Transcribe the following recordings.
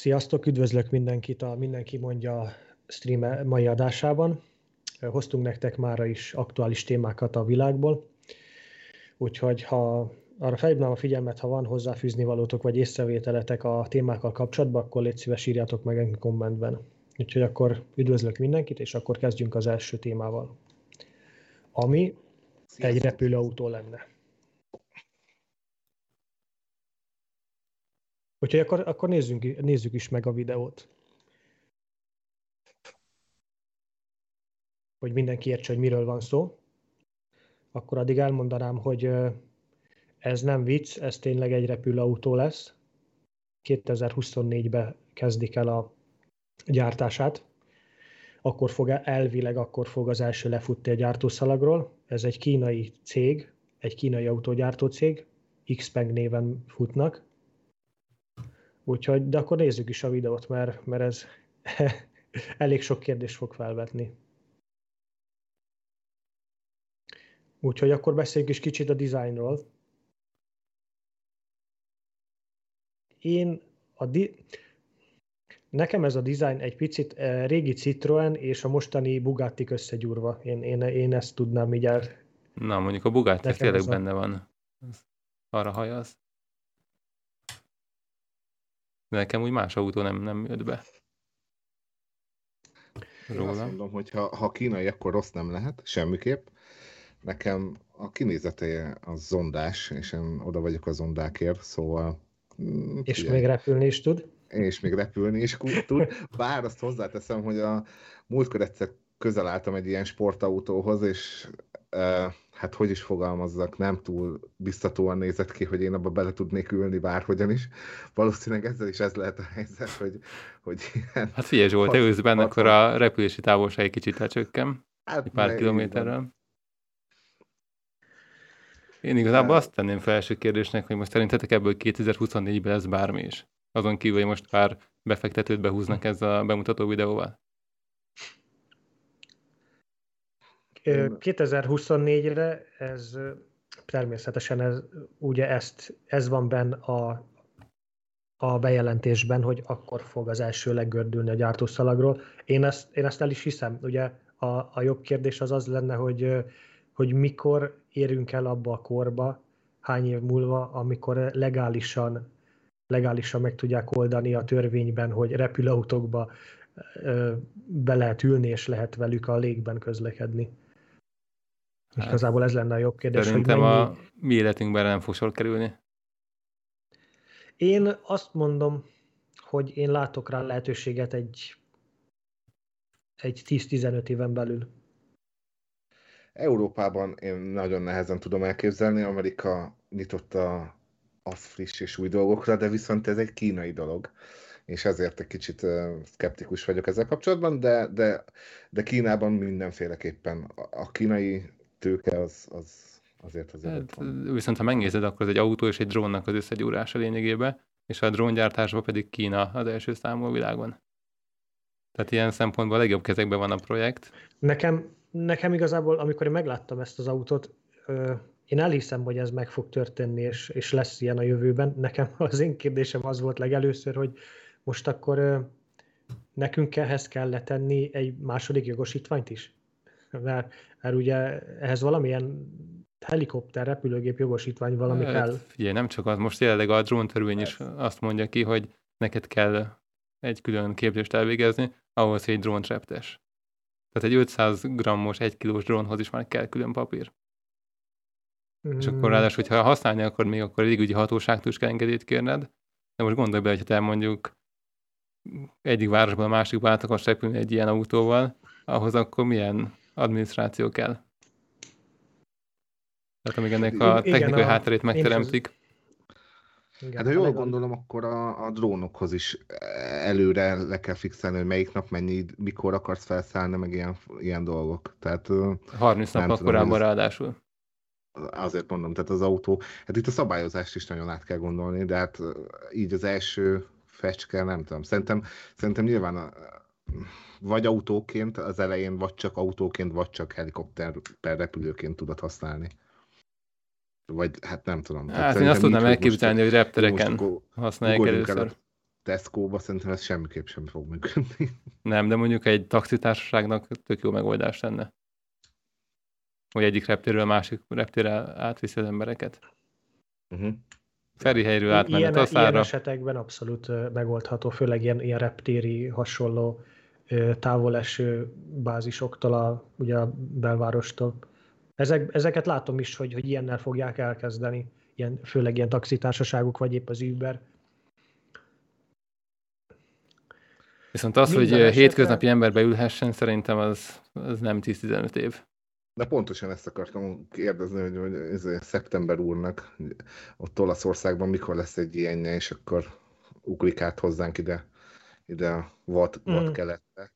Sziasztok, üdvözlök mindenkit a Mindenki mondja stream mai adásában. Hoztunk nektek mára is aktuális témákat a világból, úgyhogy ha arra felhívnám a figyelmet, ha van hozzáfűzni valótok vagy észrevételetek a témákkal kapcsolatban, akkor légy szíves írjátok meg egy kommentben. Úgyhogy akkor üdvözlök mindenkit, és akkor kezdjünk az első témával. Ami Sziasztok. egy repülőautó lenne. Úgyhogy akkor, akkor nézzünk, nézzük is meg a videót. Hogy mindenki értse, hogy miről van szó. Akkor addig elmondanám, hogy ez nem vicc, ez tényleg egy repülőautó lesz. 2024-ben kezdik el a gyártását. Akkor fog elvileg akkor fog az első lefutni a gyártószalagról. Ez egy kínai cég, egy kínai autógyártó cég, Xpeng néven futnak Úgyhogy, de akkor nézzük is a videót, mert, mert ez elég sok kérdést fog felvetni. Úgyhogy akkor beszéljünk is kicsit a dizájnról. Én a di- Nekem ez a design egy picit eh, régi Citroen és a mostani Bugatti összegyúrva. Én, én, én ezt tudnám így el... Na, mondjuk a Bugatti tényleg a... benne van. Arra hajaz. De nekem úgy más autó nem, nem jött be. Róla. Én azt mondom, hogy ha, ha kínai, akkor rossz nem lehet, semmiképp. Nekem a kinézete az zondás, és én oda vagyok a zondákért, szóval... Mm, és ugye, még repülni is tud? És még repülni is tud. Bár azt hozzáteszem, hogy a múltkor egyszer közel álltam egy ilyen sportautóhoz, és hát hogy is fogalmazzak, nem túl biztatóan nézett ki, hogy én abba bele tudnék ülni bárhogyan is. Valószínűleg ezzel is ez lehet a helyzet, hogy, hogy ilyen... Hát figyelj Zsolt, te ülsz benne, akkor a repülési távolság egy kicsit lecsökken, hát, egy pár kilométerrel. Én igazából azt tenném fel első kérdésnek, hogy most szerintetek ebből 2024-ben lesz bármi is. Azon kívül, hogy most pár befektetőt behúznak ezzel a bemutató videóval. 2024-re ez természetesen ez, ugye ezt, ez van benne a, a bejelentésben, hogy akkor fog az első leggördülni a gyártószalagról. Én ezt, én ezt el is hiszem. Ugye a, a jobb kérdés az az lenne, hogy, hogy mikor érünk el abba a korba, hány év múlva, amikor legálisan, legálisan meg tudják oldani a törvényben, hogy repülőautókba be lehet ülni, és lehet velük a légben közlekedni. Hát, igazából ez lenne a jobb kérdés. Szerintem hogy mennyi... a mi életünkben nem fog sor kerülni. Én azt mondom, hogy én látok rá lehetőséget egy, egy 10-15 éven belül. Európában én nagyon nehezen tudom elképzelni, Amerika nyitotta a friss és új dolgokra, de viszont ez egy kínai dolog, és ezért egy kicsit skeptikus vagyok ezzel kapcsolatban, de, de, de Kínában mindenféleképpen a kínai tőke az, az azért azért hát, van. Viszont ha megnézed, akkor ez egy autó és egy drónnak az összegyúrása lényegében, és a dróngyártásban pedig Kína az első számú a világon. Tehát ilyen szempontból a legjobb kezekben van a projekt. Nekem, nekem igazából, amikor én megláttam ezt az autót, én elhiszem, hogy ez meg fog történni, és, és lesz ilyen a jövőben. Nekem az én kérdésem az volt legelőször, hogy most akkor nekünk ehhez kell letenni egy második jogosítványt is? Mert, mert ugye ehhez valamilyen helikopter, repülőgép jogosítvány valami hát, kell. Figyelj, nem csak az, most jelenleg a dróntörvény is azt mondja ki, hogy neked kell egy külön képzést elvégezni, ahhoz, hogy egy drónt reptes. Tehát egy 500 grammos, 1 kilós drónhoz is már kell külön papír. Mm. És akkor hmm. ráadásul, hogyha használni akkor még akkor légügyi hatóságtól is kell engedélyt kérned. De most gondolj be, hogy te mondjuk egyik városban a másikba át akarsz repülni egy ilyen autóval, ahhoz akkor milyen adminisztráció kell. Tehát amíg ennek a technikai Igen, hátterét megteremtik. Igen, hát ha jól gondolom, akkor a, a drónokhoz is előre le kell fixelni, hogy melyik nap mennyi, mikor akarsz felszállni, meg ilyen, ilyen dolgok. Tehát, 30 nap korábban ráadásul. Azért mondom, tehát az autó, hát itt a szabályozást is nagyon át kell gondolni, de hát így az első fecske, nem tudom. Szerintem, szerintem nyilván a, vagy autóként az elején, vagy csak autóként, vagy csak helikopter per repülőként tudod használni. Vagy hát nem tudom. Hát én azt tudnám elképzelni, hogy reptereken használják először. El, Tesco-ba szerintem ez semmiképp sem fog működni. Nem, de mondjuk egy taxitársaságnak tök jó megoldás lenne. Hogy egyik reptérről másik reptérre átviszi az embereket. Uh-huh. Feri helyről átmenni ilyen, Ilyen esetekben abszolút megoldható, főleg ilyen, ilyen reptéri hasonló távoleső bázisoktól, a, ugye a belvárostól. Ezek, ezeket látom is, hogy, hogy ilyennel fogják elkezdeni, ilyen, főleg ilyen taxitársaságok, vagy épp az Uber. Viszont az, Minden hogy esetre... hétköznapi ember beülhessen, szerintem az, az nem 10-15 év. De pontosan ezt akartam kérdezni, hogy, hogy ez a szeptember úrnak ott Olaszországban mikor lesz egy ilyenje, és akkor ugrik át hozzánk ide, ide a vad, vad mm. keletre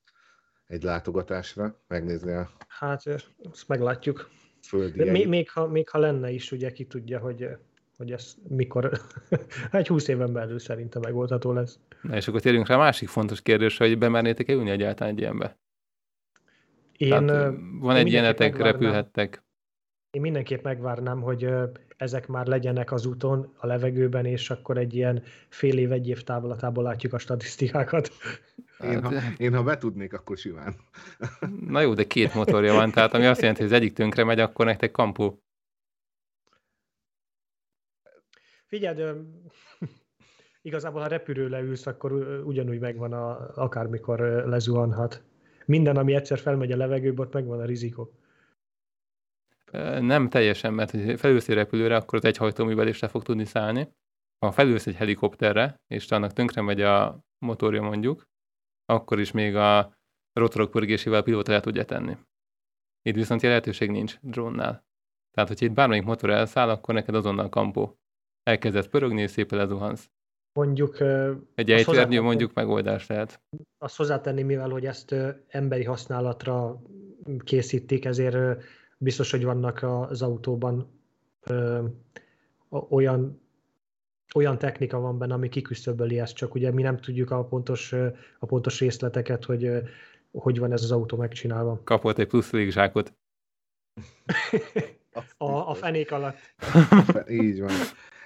egy látogatásra, megnézni a... Hát, ezt meglátjuk. Földi még, még, ha, még ha lenne is, ugye ki tudja, hogy, hogy ez mikor, egy húsz éven belül szerintem megoldható lesz. Na és akkor térjünk rá a másik fontos kérdés, hogy bemernétek-e ülni egyáltalán egy ilyenbe? Én, Tehát, van egy ilyenetek, repülhettek. Én mindenképp megvárnám, hogy ezek már legyenek az úton, a levegőben, és akkor egy ilyen fél év, egy év távlatából látjuk a statisztikákat. Én ha, én, ha betudnék, akkor simán. Na jó, de két motorja van, tehát ami azt jelenti, hogy az egyik tönkre megy, akkor nektek kampó. Figyeld, igazából ha repülő leülsz, akkor ugyanúgy megvan a, akármikor lezuhanhat. Minden, ami egyszer felmegy a levegőbe, ott megvan a rizikó. Nem teljesen, mert ha felülsz egy repülőre, akkor az egy hajtóművel is le fog tudni szállni. Ha felülsz egy helikopterre, és annak tönkre megy a motorja mondjuk, akkor is még a rotorok pörgésével a pilóta el tudja tenni. Itt viszont lehetőség nincs drónnál. Tehát, hogyha itt bármelyik motor elszáll, akkor neked azonnal kampó. Elkezdett pörögni, és szépen lezuhansz. Mondjuk... Egy ejtvernyő mondjuk megoldás lehet. Azt hozzátenni, mivel hogy ezt emberi használatra készítik, ezért biztos, hogy vannak az autóban olyan olyan technika van benne, ami kiküszöböli ezt, csak ugye mi nem tudjuk a pontos, a pontos részleteket, hogy hogy van ez az autó megcsinálva. Kapott egy plusz légzsákot. a, a fenék alatt. Így van.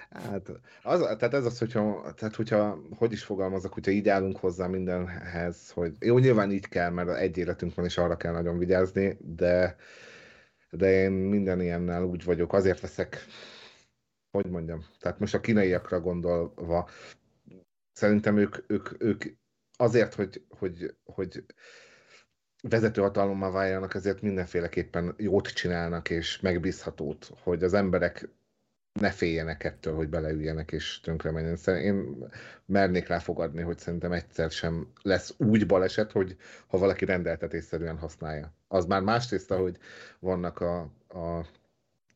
Hát, az, tehát ez az, hogyha, tehát hogyha, hogy is fogalmazok, hogyha így állunk hozzá mindenhez, hogy jó, nyilván így kell, mert egy életünk van, és arra kell nagyon vigyázni, de, de én minden ilyennel úgy vagyok, azért veszek hogy mondjam, tehát most a kínaiakra gondolva, szerintem ők, ők, ők azért, hogy, hogy, hogy vezetőhatalommal váljanak, ezért mindenféleképpen jót csinálnak, és megbízhatót, hogy az emberek ne féljenek ettől, hogy beleüljenek és tönkre menjen. Én mernék rá fogadni, hogy szerintem egyszer sem lesz úgy baleset, hogy ha valaki rendeltetésszerűen használja. Az már másrészt, hogy vannak a, a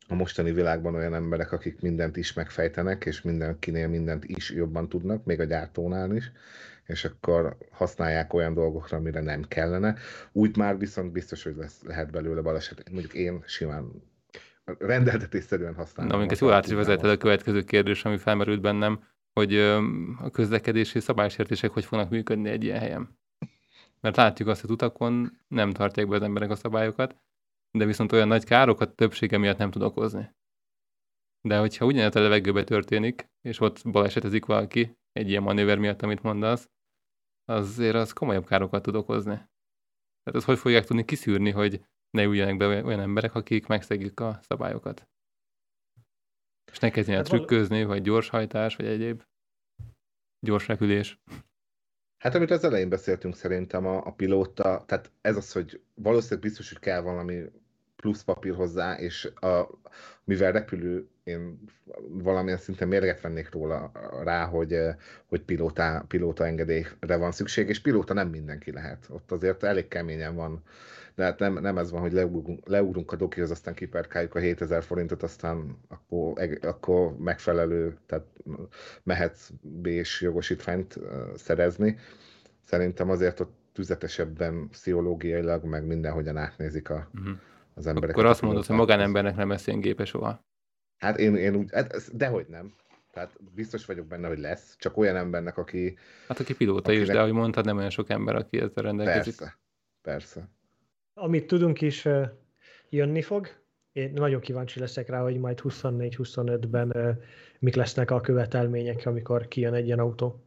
a mostani világban olyan emberek, akik mindent is megfejtenek, és mindenkinél mindent is jobban tudnak, még a gyártónál is, és akkor használják olyan dolgokra, amire nem kellene. Úgy már viszont biztos, hogy lesz, lehet belőle baleset. Mondjuk én simán rendeltetésszerűen használom. Na, minket jól át is a következő kérdés, ami felmerült bennem, hogy a közlekedési szabálysértések hogy fognak működni egy ilyen helyen. Mert látjuk azt, hogy utakon nem tartják be az emberek a szabályokat, de viszont olyan nagy károkat többsége miatt nem tud okozni. De hogyha ugyanez a levegőbe történik, és ott balesetezik valaki egy ilyen manőver miatt, amit mondasz, azért az komolyabb károkat tud okozni. Tehát azt hogy fogják tudni kiszűrni, hogy ne üljenek be olyan emberek, akik megszegik a szabályokat. És ne kezdjenek hát trükközni, vagy gyorshajtás, vagy egyéb gyors repülés. Hát amit az elején beszéltünk szerintem a, a pilóta, tehát ez az, hogy valószínűleg biztos, hogy kell valami plusz papír hozzá, és a, mivel repülő, én valamilyen szinten mérget vennék róla rá, hogy, hogy pilóta, pilóta engedélyre van szükség, és pilóta nem mindenki lehet. Ott azért elég keményen van. De hát nem, nem ez van, hogy leugrunk, leugrunk a dokihoz, aztán kiperkáljuk a 7000 forintot, aztán akkor, akkor megfelelő, tehát mehetsz B-s jogosítványt szerezni. Szerintem azért ott tüzetesebben pszichológiailag, meg mindenhogyan átnézik a, uh-huh az emberek. Akkor azt mondod, hogy magánembernek nem lesz ilyen gépe soha. Hát én, én úgy, hát, dehogy nem. Tehát biztos vagyok benne, hogy lesz, csak olyan embernek, aki... Hát aki pilóta akinek... is, de ahogy mondtad, nem olyan sok ember, aki ezzel rendelkezik. Persze, persze. Amit tudunk is jönni fog. Én nagyon kíváncsi leszek rá, hogy majd 24-25-ben mik lesznek a követelmények, amikor kijön egy ilyen autó.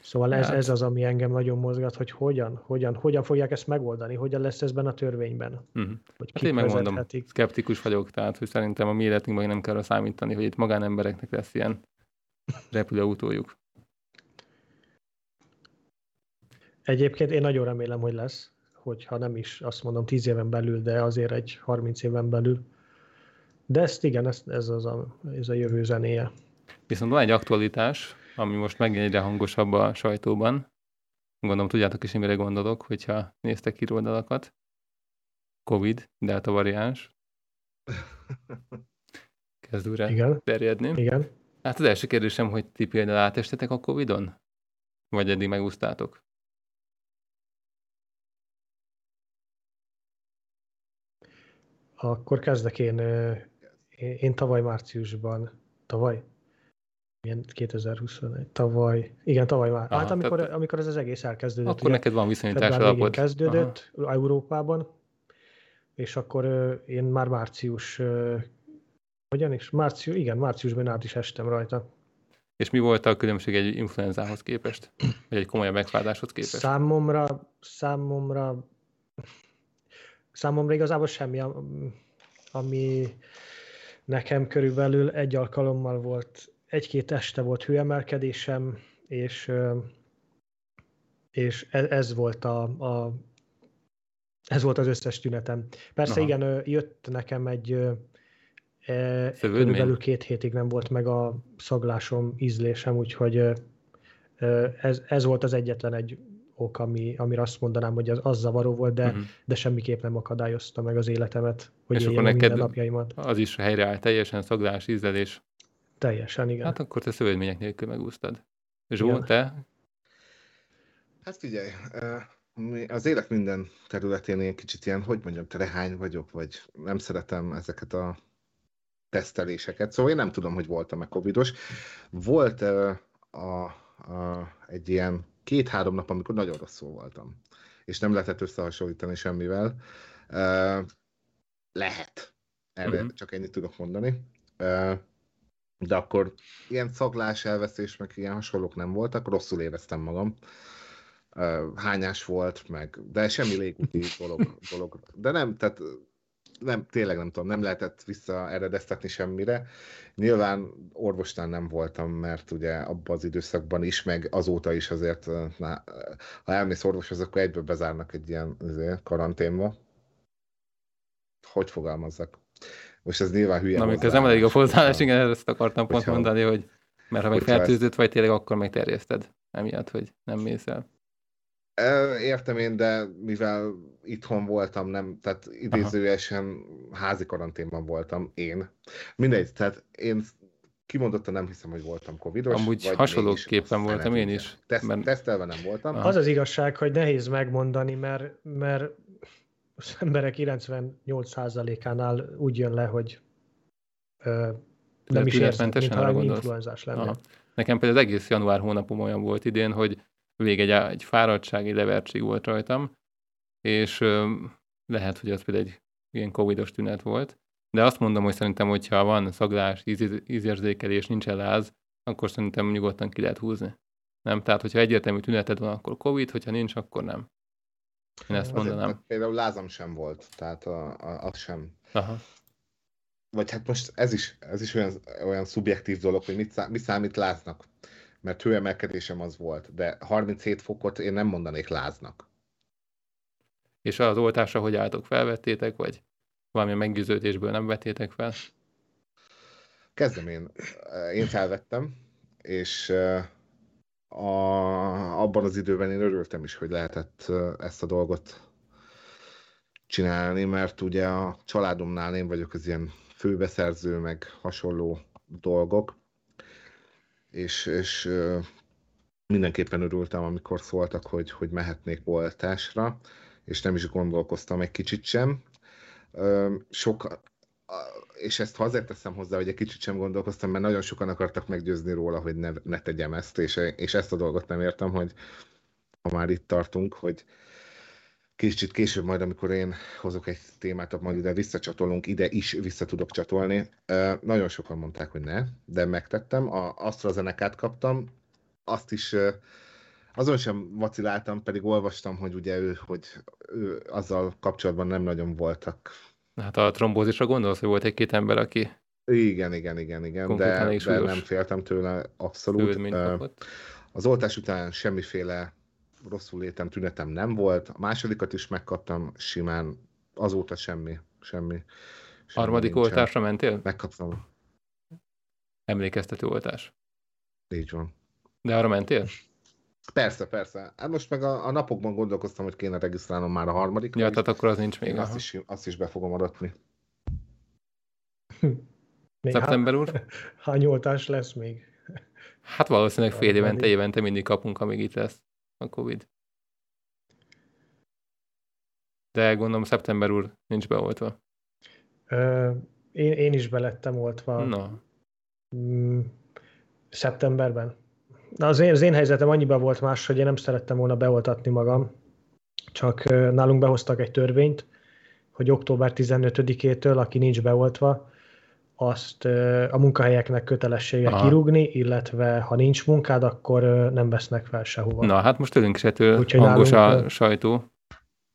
Szóval ez, hát. ez az, ami engem nagyon mozgat, hogy hogyan, hogyan, hogyan fogják ezt megoldani, hogyan lesz ez benne a törvényben. Uh-huh. Hogy hát én megmondom, szkeptikus vagyok, tehát hogy szerintem a mi életünkben nem kell számítani, hogy itt magánembereknek lesz ilyen repülőautójuk. Egyébként én nagyon remélem, hogy lesz, hogyha nem is azt mondom 10 éven belül, de azért egy 30 éven belül. De ezt igen, ez, ez, az a, ez a jövő zenéje. Viszont van egy aktualitás, ami most megint egyre hangosabb a sajtóban. Gondolom tudjátok is, mire gondolok, hogyha néztek iroldalakat. Covid, delta variáns. Kezd újra Igen. terjedni. Igen. Hát az első kérdésem, hogy ti például átestetek a Covidon? Vagy eddig megúsztátok? Akkor kezdek én. Én, én tavaly márciusban, tavaly? Milyen 2021, tavaly, igen, tavaly már. Aha, hát amikor, tehát, amikor ez az egész elkezdődött. Akkor ugye, neked van viszonyítás alapot. kezdődött Aha. Európában, és akkor én már március, hogyan is? Március, igen, márciusban át is estem rajta. És mi volt a különbség egy influenzához képest? Vagy egy komolyabb megfázáshoz képest? Számomra, számomra, számomra igazából semmi, ami nekem körülbelül egy alkalommal volt egy-két este volt hőemelkedésem, és, és e, ez volt a, a ez volt az összes tünetem. Persze Aha. igen, jött nekem egy e, körülbelül két hétig nem volt meg a szaglásom, ízlésem, úgyhogy ez, ez volt az egyetlen egy ok, ami, amire azt mondanám, hogy az, az zavaró volt, de, uh-huh. de semmiképp nem akadályozta meg az életemet, hogy És akkor neked napjaimat. az is helyreáll teljesen szaglás, ízlelés? Teljesen, igen. Hát akkor te szövődmények nélkül megúsztad. Zsó, te? Hát figyelj, az élet minden területén én kicsit ilyen, hogy mondjam, rehány vagyok, vagy nem szeretem ezeket a teszteléseket. Szóval én nem tudom, hogy voltam-e covidos. Volt a, a, egy ilyen két-három nap, amikor nagyon rosszul voltam, és nem lehetett összehasonlítani semmivel. lehet. Erre uh-huh. csak ennyit tudok mondani de akkor ilyen szaglás, elveszés, meg ilyen hasonlók nem voltak, rosszul éreztem magam. Hányás volt, meg, de semmi légúti dolog, dolog. De nem, tehát nem, tényleg nem tudom, nem lehetett visszaeredeztetni semmire. Nyilván orvostán nem voltam, mert ugye abban az időszakban is, meg azóta is azért, na, ha elmész orvoshoz, akkor egyből bezárnak egy ilyen azért, karanténba. Hogy fogalmazzak? Most ez nyilván hülye. Na, ez nem elég a hozzáállás, igen, ezt akartam pont mondani, hogy mert ha meg fertőzött vagy, tényleg akkor megterjeszted, emiatt, hogy nem mész el. Értem én, de mivel itthon voltam, nem, tehát idézőesen házi karanténban voltam én. Mindegy, tehát én kimondottan nem hiszem, hogy voltam covidos. Amúgy hasonlóképpen voltam én is. Teszt, mert... Tesztelve nem voltam. Az az igazság, hogy nehéz megmondani, mert, mert az emberek 98%-ánál úgy jön le, hogy ö, nem is érzem, mintha influenzás lenne. Aha. Nekem például az egész január hónapom olyan volt idén, hogy vég egy, egy fáradtsági levertség volt rajtam, és lehet, hogy az például egy ilyen covidos tünet volt, de azt mondom, hogy szerintem, hogyha van szaglás, íz, ízérzékelés, nincs láz, akkor szerintem nyugodtan ki lehet húzni. Nem? Tehát, hogyha egyértelmű tüneted van, akkor Covid, hogyha nincs, akkor nem. Én ezt mondanám. Azért, például lázam sem volt, tehát a, a, az sem. Aha. Vagy hát most ez is, ez is olyan, olyan szubjektív dolog, hogy mit, mi számít láznak. Mert hőemelkedésem az volt, de 37 fokot én nem mondanék láznak. És az oltásra hogy álltok? Felvettétek, vagy valami meggyőződésből nem vettétek fel? Kezdem én. Én felvettem, és a, abban az időben én örültem is, hogy lehetett ezt a dolgot csinálni, mert ugye a családomnál én vagyok az ilyen főbeszerző, meg hasonló dolgok, és, és mindenképpen örültem, amikor szóltak, hogy, hogy mehetnék oltásra, és nem is gondolkoztam egy kicsit sem. Sok, és ezt azért teszem hozzá, hogy egy kicsit sem gondolkoztam, mert nagyon sokan akartak meggyőzni róla, hogy ne, ne tegyem ezt, és, és ezt a dolgot nem értem, hogy ha már itt tartunk, hogy kicsit később majd, amikor én hozok egy témát, majd ide visszacsatolunk, ide is vissza tudok csatolni. Nagyon sokan mondták, hogy ne, de megtettem. A AstraZeneca-t kaptam, azt is azon sem vaciláltam, pedig olvastam, hogy ugye ő, hogy ő azzal kapcsolatban nem nagyon voltak. Hát a trombózisra gondolsz, hogy volt egy-két ember, aki igen, igen, igen, igen, de, de nem féltem tőle abszolút. Az oltás után semmiféle rosszul létem, tünetem nem volt. A másodikat is megkaptam simán, azóta semmi, semmi. semmi Harmadik nincsen. oltásra mentél? Megkaptam. Emlékeztető oltás. Így van. De arra mentél? Persze, persze. Hát most meg a, a napokban gondolkoztam, hogy kéne regisztrálnom már a harmadik. Ja, tehát akkor az nincs még. Azt is, azt is be fogom adatni. Még Szeptember úr? Hány oltás lesz még? Hát valószínűleg fél évente, évente mindig kapunk, amíg itt lesz a Covid. De gondolom szeptember úr nincs beoltva. Ö, én, én is belettem oltva. Na. Mm, szeptemberben. Na az én, az én helyzetem annyiban volt más, hogy én nem szerettem volna beoltatni magam, csak nálunk behoztak egy törvényt, hogy október 15-től, aki nincs beoltva, azt a munkahelyeknek kötelessége Aha. kirúgni, illetve ha nincs munkád, akkor nem vesznek fel sehova. Na, hát most tőlünk se től hangos nálunk, a sajtó,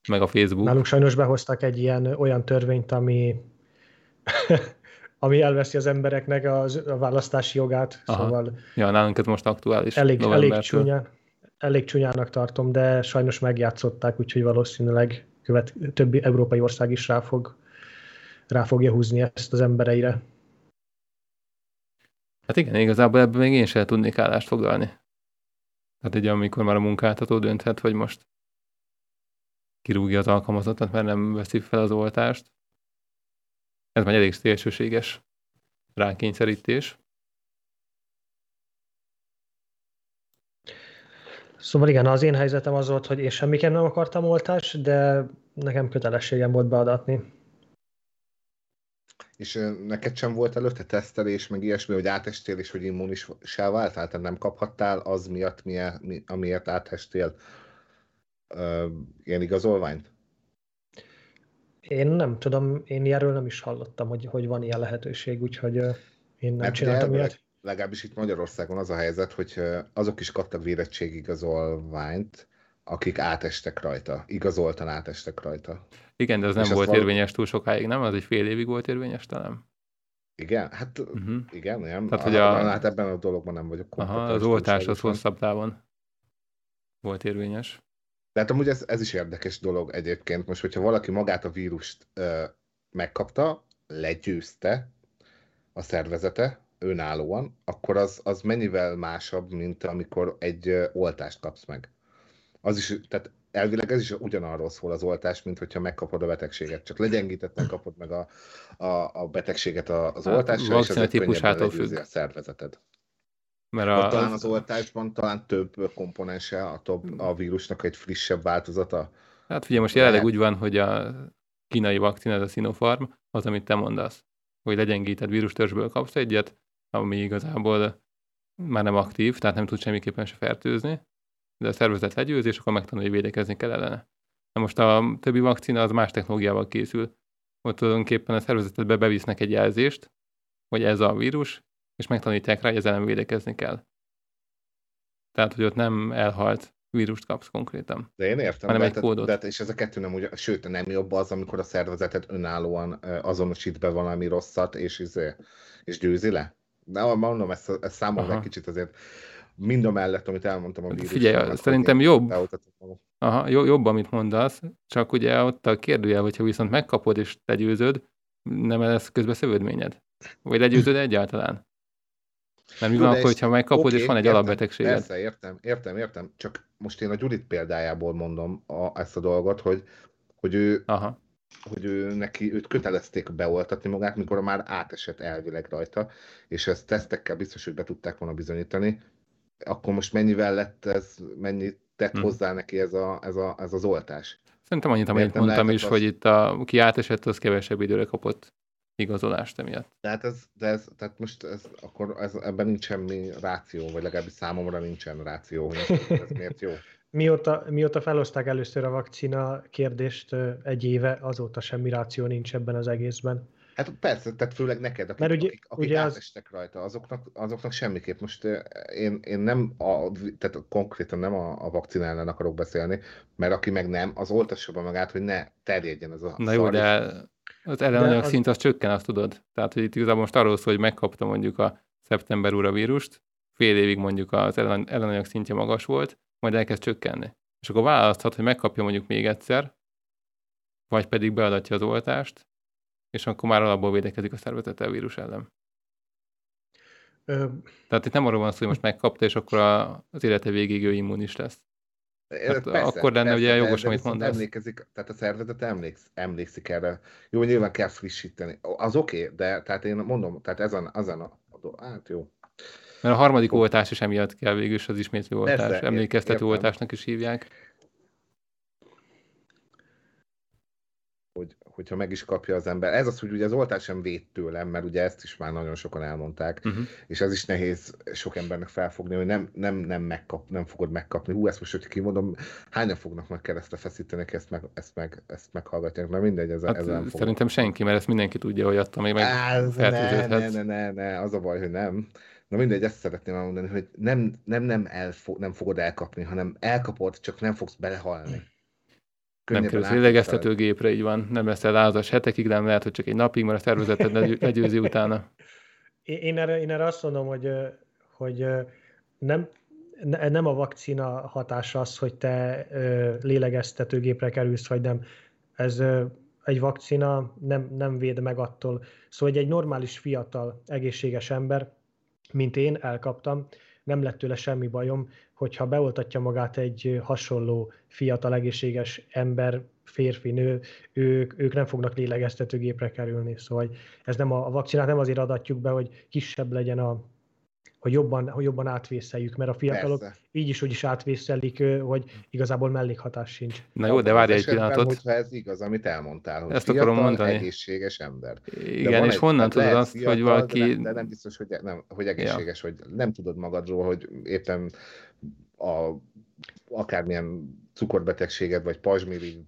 meg a Facebook. Nálunk sajnos behoztak egy ilyen olyan törvényt, ami ami elveszi az embereknek az, a választási jogát. Aha. Szóval ja, nálunk ez most aktuális. Elég, elég, csúnyán, elég csúnyának tartom, de sajnos megjátszották, úgyhogy valószínűleg követ, többi európai ország is rá, fog, rá fogja húzni ezt az embereire. Hát igen, igazából ebből még én sem tudnék állást foglalni. Hát ugye amikor már a munkáltató dönthet, hogy most kirúgja az alkalmazottat, mert nem veszi fel az oltást. Ez már elég szélsőséges rákényszerítés. Szóval igen, az én helyzetem az volt, hogy én semmiképp nem akartam oltást, de nekem kötelességem volt beadatni. És neked sem volt előtte tesztelés, meg ilyesmi, hogy átestél, és hogy immunissá váltál, tehát nem kaphattál az miatt, amiért átestél uh, ilyen igazolványt? Én nem tudom, én ilyenről nem is hallottam, hogy, hogy van ilyen lehetőség, úgyhogy uh, én nem Mert csináltam ilyet. Legalábbis itt Magyarországon az a helyzet, hogy azok is kaptak vérettségigazolványt, akik átestek rajta, igazoltan átestek rajta. Igen, de az nem volt érvényes túl sokáig, nem? Az egy fél évig volt érvényes talán? Igen, hát uh-huh. igen, nem. Tehát, hogy a... Hát ebben a dologban nem vagyok Aha, az oltás az hosszabb távon volt érvényes. Tehát amúgy ez, ez is érdekes dolog egyébként. Most, hogyha valaki magát a vírust ö, megkapta, legyőzte a szervezete önállóan, akkor az, az mennyivel másabb, mint amikor egy ö, oltást kapsz meg. Az is, tehát elvileg ez is ugyanarról szól az oltás, mint hogyha megkapod a betegséget. Csak legyengítetten kapod meg a, a, a betegséget az hát, oltással, és ezért típusától függ. a szervezeted. Mert a, talán az oltásban talán több komponense a, több, a vírusnak egy frissebb változata. Hát figyelj, most jelenleg úgy van, hogy a kínai vakcina, ez a Sinopharm, az, amit te mondasz, hogy legyengített vírustörzsből kapsz egyet, ami igazából már nem aktív, tehát nem tud semmiképpen se fertőzni, de a szervezet legyőz, és akkor megtanulja, hogy védekezni kell ellene. Na most a többi vakcina az más technológiával készül. Ott tulajdonképpen a szervezetedbe bevisznek egy jelzést, hogy ez a vírus, és megtanítják rá, hogy ezzel nem védekezni kell. Tehát, hogy ott nem elhalt vírust kapsz konkrétan. De én értem, hanem de, egy kódot. De, és ez a kettő nem úgy, sőt, nem jobb az, amikor a szervezetet önállóan azonosít be valami rosszat, és, izé, és győzi le? De mondom, ezt, ezt számomra egy kicsit azért mind a mellett, amit elmondtam a vírus. Figyelj, szerintem jobb, aha, jobb, amit mondasz, csak ugye ott a kérdőjel, hogyha viszont megkapod és legyőzöd, nem lesz közben szövődményed? Vagy legyőzöd egyáltalán? Mert mi van akkor, hogyha megkapod, okay, és van egy értem, alapbetegséged? Persze, értem, értem, értem. Csak most én a Judit példájából mondom a, ezt a dolgot, hogy, hogy ő Aha hogy ő, neki, őt kötelezték beoltatni magát, mikor már átesett elvileg rajta, és ezt tesztekkel biztos, hogy be tudták volna bizonyítani, akkor most mennyivel lett ez, mennyi tett hmm. hozzá neki ez, a, ez, a, ez az oltás? Szerintem annyit, amit mondtam is, az... hogy itt a, ki átesett, az kevesebb időre kapott igazolást emiatt. Tehát, ez, de ez, tehát most ez, akkor ez, ebben nincs semmi ráció, vagy legalábbis számomra nincsen ráció, hogy ez miért jó. Mióta, mióta felhozták először a vakcina kérdést egy éve, azóta semmi ráció nincs ebben az egészben. Hát persze, tehát főleg neked, akik, Mert ugye, akik, akik ugye átestek az... rajta, azoknak, azoknak semmiképp. Most én, én nem, a, tehát konkrétan nem a, a vakcina ellen akarok beszélni, mert aki meg nem, az oltassa be magát, hogy ne terjedjen ez a Na jó, de az ellenanyag az... szint az csökken, azt tudod. Tehát, hogy itt igazából most arról szól, hogy megkapta mondjuk a szeptember úra vírust, fél évig mondjuk az ellenanyag szintje magas volt, majd elkezd csökkenni. És akkor választhat, hogy megkapja mondjuk még egyszer, vagy pedig beadatja az oltást, és akkor már alapból védekezik a szervezete a vírus ellen. Ö... Tehát itt nem arról van szó, hogy most megkapta, és akkor az élete végéig ő immunis lesz. Hát persze, akkor lenne persze, ugye jogos, amit mondasz. Emlékezik, tehát a szervezet emléksz, emlékszik erre. Jó, nyilván kell frissíteni. Az oké, okay, de tehát én mondom, tehát ezen, ezen a, hát jó. Mert a harmadik oltás is emiatt kell végül is az ismétlő oltás. Persze, Emlékeztető oltásnak is hívják. hogy, hogyha meg is kapja az ember. Ez az, hogy ugye az oltás sem véd tőlem, mert ugye ezt is már nagyon sokan elmondták, uh-huh. és ez is nehéz sok embernek felfogni, hogy nem, nem, nem, megkap, nem fogod megkapni. Hú, ezt most, hogy kimondom, hányan fognak majd keresztre feszíteni, ezt, meg, ezt, meg, ezt meghallgatják, na mindegy, ez, hát, ez nem Szerintem senki, mert ezt mindenki tudja, hogy adta még meg ne, ne, ne, ne, ne, az a baj, hogy nem. Na mindegy, ezt szeretném elmondani, hogy nem, nem, nem, elfo- nem fogod elkapni, hanem elkapod, csak nem fogsz belehalni nem kerülsz lélegeztetőgépre, így van, nem leszel lázas hetekig, nem lehet, hogy csak egy napig, mert a szervezeted legyőzi utána. Én erre, én erre azt mondom, hogy, hogy nem, nem a vakcina hatása az, hogy te lélegeztetőgépre kerülsz, vagy nem. Ez egy vakcina nem, nem véd meg attól. Szóval egy normális, fiatal, egészséges ember, mint én, elkaptam, nem lett tőle semmi bajom, hogyha beoltatja magát egy hasonló fiatal, egészséges ember, férfi, nő, ők, ők nem fognak lélegeztetőgépre kerülni. Szóval ez nem a, a vakcinát nem azért adatjuk be, hogy kisebb legyen a, hogy jobban, hogy jobban átvészeljük, mert a fiatalok Persze. így is úgy is átvészelik, hogy igazából mellékhatás sincs. Na jó, de várj egy pillanatot. Hogyha ez igaz, amit elmondtál, hogy Ezt fiatal, akarom mondani. egészséges ember. Igen, és egy, honnan tudod azt, fiatal, hogy valaki... De nem, de nem biztos, hogy, nem, hogy egészséges, ja. hogy nem tudod magadról, hogy éppen a akármilyen cukorbetegséged, vagy pajzsmiri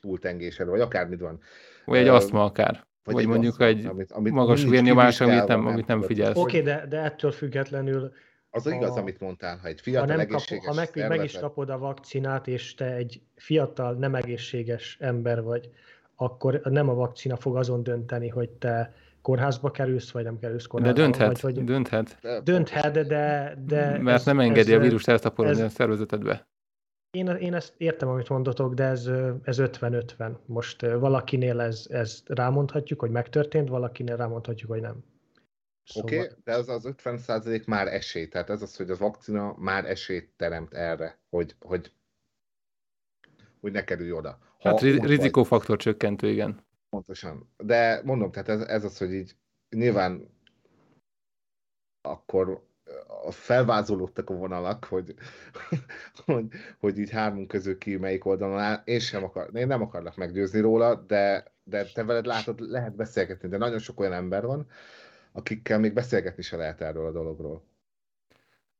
túltengésed, vagy akármit van. Vagy egy asztma akár. Vagy, vagy mondjuk egy amit, amit magas vérnyomás, amit nem, amit nem figyelsz. Oké, okay, de, de ettől függetlenül az a, igaz, amit mondtál, ha egy fiatal ha nem egészséges kap, Ha meg, szervezet... meg is kapod a vakcinát, és te egy fiatal, nem egészséges ember vagy, akkor nem a vakcina fog azon dönteni, hogy te kórházba kerülsz, vagy nem kerülsz kórházba. De dönthet, vagy, hogy dönthet. Dönthet, de... de Mert ez, nem engedi ez, a vírust elszaporodni a szervezetedbe. Én, én ezt értem, amit mondotok, de ez, ez 50-50. Most valakinél ez, ez rámondhatjuk, hogy megtörtént, valakinél rámondhatjuk, hogy nem. Szóval... Oké, okay, de az az 50 százalék már esély. Tehát ez az, hogy a vakcina már esélyt teremt erre, hogy, hogy, hogy ne kerülj oda. Ha hát rizikófaktor vagy... csökkentő, igen. Pontosan. De mondom, tehát ez, ez az, hogy így nyilván akkor felvázolódtak a vonalak, hogy, hogy, hogy így hármunk közül ki melyik oldalon áll. Én sem akar, én nem akarlak meggyőzni róla, de, de te veled látod, lehet beszélgetni, de nagyon sok olyan ember van, akikkel még beszélgetni se lehet erről a dologról.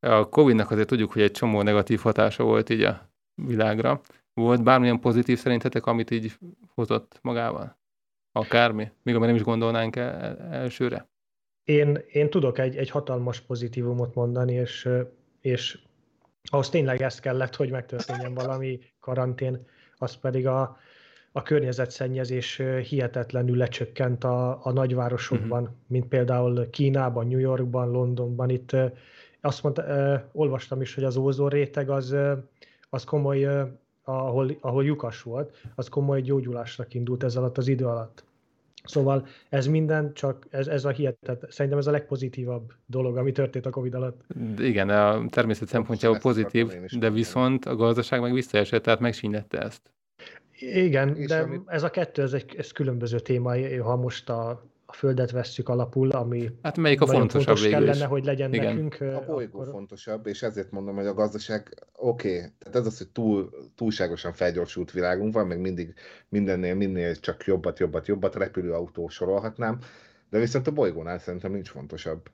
A Covid-nak azért tudjuk, hogy egy csomó negatív hatása volt így a világra. Volt bármilyen pozitív szerintetek, amit így hozott magával? Akármi? Még amire nem is gondolnánk el, elsőre? Én, én tudok egy, egy hatalmas pozitívumot mondani, és, és ahhoz tényleg ezt kellett, hogy megtörténjen valami karantén, az pedig a, a környezetszennyezés hihetetlenül lecsökkent a, a nagyvárosokban, uh-huh. mint például Kínában, New Yorkban, Londonban. Itt azt mondta, olvastam is, hogy az ózon réteg az, az komoly, ahol, ahol lyukas volt, az komoly gyógyulásnak indult ez alatt az idő alatt. Szóval ez minden, csak ez, ez a hihetet, szerintem ez a legpozitívabb dolog, ami történt a Covid alatt. Igen, a természet szempontjából pozitív, de viszont a gazdaság meg visszaesett, tehát megsínlette ezt. Igen, És de amit... ez a kettő, ez egy ez különböző téma, ha most a, a Földet vesszük alapul, ami hát melyik a fontosabb fontos végül kellene, hogy legyen Igen. nekünk. A bolygó akkor... fontosabb, és ezért mondom, hogy a gazdaság oké, okay, tehát ez az, hogy túl, túlságosan felgyorsult világunk van, meg mindig mindennél, minél csak jobbat, jobbat, jobbat, repülőautó sorolhatnám, de viszont a bolygónál szerintem nincs fontosabb.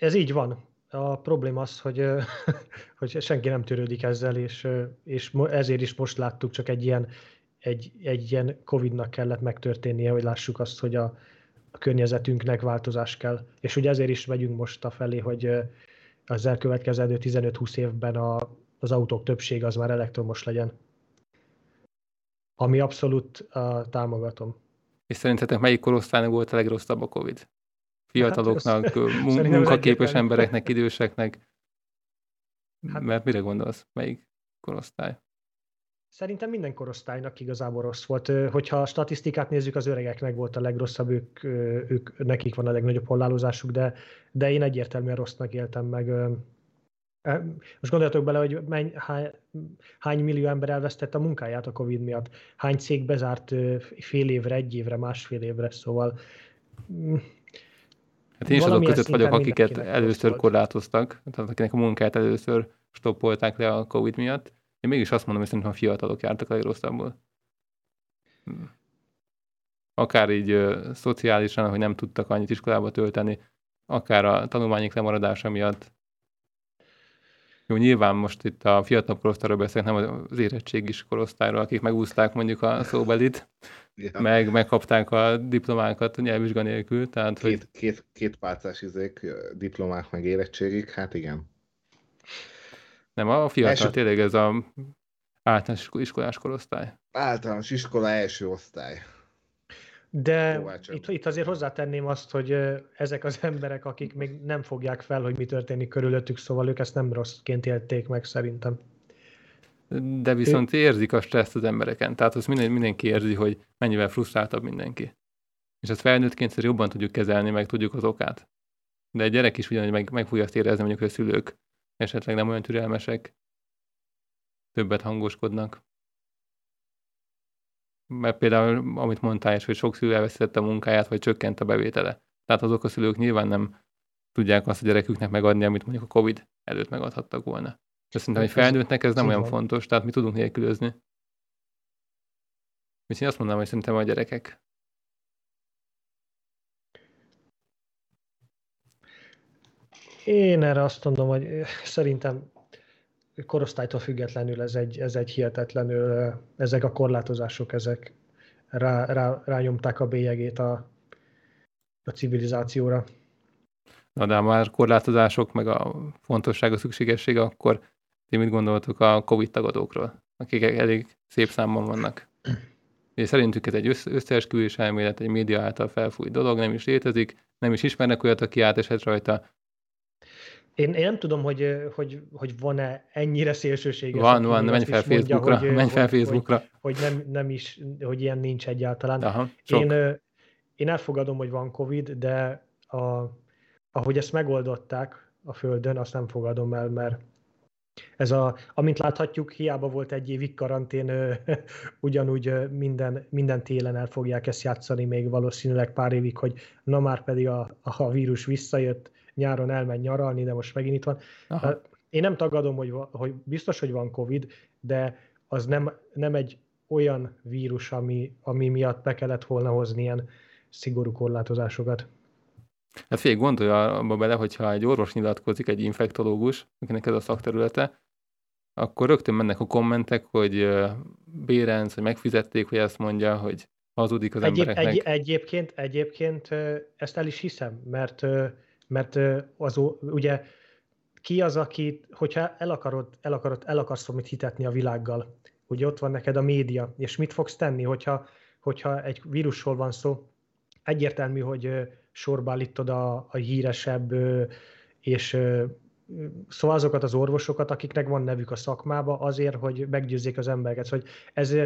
Ez így van. A probléma az, hogy, hogy senki nem törődik ezzel, és, és ezért is most láttuk csak egy ilyen egy, egy ilyen Covid-nak kellett megtörténnie, hogy lássuk azt, hogy a, a környezetünknek változás kell. És ugye ezért is megyünk most a felé, hogy az elkövetkező 15-20 évben a, az autók többsége az már elektromos legyen. Ami abszolút uh, támogatom. És szerintetek melyik korosztálynak volt a legrosszabb a Covid? Fiataloknak, hát, munkaképes embereknek, időseknek? Hát, Mert mire gondolsz? Melyik korosztály? Szerintem minden korosztálynak igazából rossz volt. Hogyha a statisztikát nézzük, az öregeknek volt a legrosszabb, ők, ők nekik van a legnagyobb hollálózásuk, de, de én egyértelműen rossznak éltem meg. Most gondoljatok bele, hogy menny, hány, hány millió ember elvesztette a munkáját a Covid miatt, hány cég bezárt fél évre, egy évre, másfél évre, szóval mm, Hát én is azok között vagyok, akiket először korlátoztak, tehát akinek a munkáját először stoppolták le a Covid miatt. Én mégis azt mondom, hogy szerintem a fiatalok jártak a legrosszabbul. Akár így ö, szociálisan, hogy nem tudtak annyit iskolába tölteni, akár a tanulmányok lemaradása miatt. Jó, nyilván most itt a fiatal korosztályról beszélek, nem az érettségis korosztályról, akik megúzták mondjuk a szóbelit, ja. meg megkapták a diplomákat nyelvvizsga nélkül. Tehát, két, hogy... két, két pálcás izék, diplomák meg érettségik, hát igen. Nem, a fiatal első... tényleg ez a általános iskolás korosztály. Általános iskola első osztály. De itt, itt azért hozzátenném azt, hogy ezek az emberek, akik még nem fogják fel, hogy mi történik körülöttük, szóval ők ezt nem rosszként élték meg szerintem. De viszont érzik a stresszt az embereken. Tehát azt minden, mindenki érzi, hogy mennyivel frusztráltabb mindenki. És ezt felnőttként szerintem jobban tudjuk kezelni, meg tudjuk az okát. De egy gyerek is ugyanúgy meg, meg fogja azt érezni, mondjuk, hogy a szülők esetleg nem olyan türelmesek, többet hangoskodnak. Mert például, amit mondtál is, hogy sok szülő elveszítette a munkáját, vagy csökkent a bevétele. Tehát azok a szülők nyilván nem tudják azt a gyereküknek megadni, amit mondjuk a Covid előtt megadhattak volna. De szerintem egy felnőttnek ez nem olyan fontos, tehát mi tudunk nélkülözni. Úgyhogy én azt mondanám, hogy szerintem a gyerekek. Én erre azt mondom, hogy szerintem korosztálytól függetlenül ez egy, ez egy hihetetlenül, ezek a korlátozások, ezek rá, rá, rányomták a bélyegét a, a civilizációra. Na de már korlátozások, meg a fontossága, szükségessége, akkor ti mit gondoltok a Covid tagadókról, akik elég szép számban vannak? És szerintük ez egy összeesküvés elmélet, egy média által felfújt dolog, nem is létezik, nem is ismernek olyat, aki átesett rajta, én, én nem tudom, hogy, hogy, hogy van-e ennyire szélsőséges. Van, van, menj fel Facebookra, mondja, hogy, menj fel Facebookra. Hogy, hogy nem, nem is, hogy ilyen nincs egyáltalán. Aha, én, én elfogadom, hogy van Covid, de a, ahogy ezt megoldották a Földön, azt nem fogadom el, mert ez a, amint láthatjuk, hiába volt egy évig karantén, ugyanúgy minden, minden télen el fogják ezt játszani, még valószínűleg pár évig, hogy na már pedig a, a vírus visszajött, nyáron elmegy nyaralni, de most megint itt van. Aha. Én nem tagadom, hogy, hogy biztos, hogy van Covid, de az nem, nem egy olyan vírus, ami, ami miatt be kellett volna hozni ilyen szigorú korlátozásokat. Hát fél gondolja abba bele, hogyha egy orvos nyilatkozik, egy infektológus, akinek ez a szakterülete, akkor rögtön mennek a kommentek, hogy Bérenc, hogy megfizették, hogy ezt mondja, hogy hazudik az Egyéb, embereknek. Egy, egyébként, egyébként ezt el is hiszem, mert mert az, ugye ki az, aki, hogyha el akarod, el akarod, el akarsz valamit hitetni a világgal, ugye ott van neked a média, és mit fogsz tenni, hogyha, hogyha egy vírusról van szó, egyértelmű, hogy sorba állítod a, a híresebb, és szóval azokat az orvosokat, akiknek van nevük a szakmába, azért, hogy meggyőzzék az embereket. Szóval, hogy ez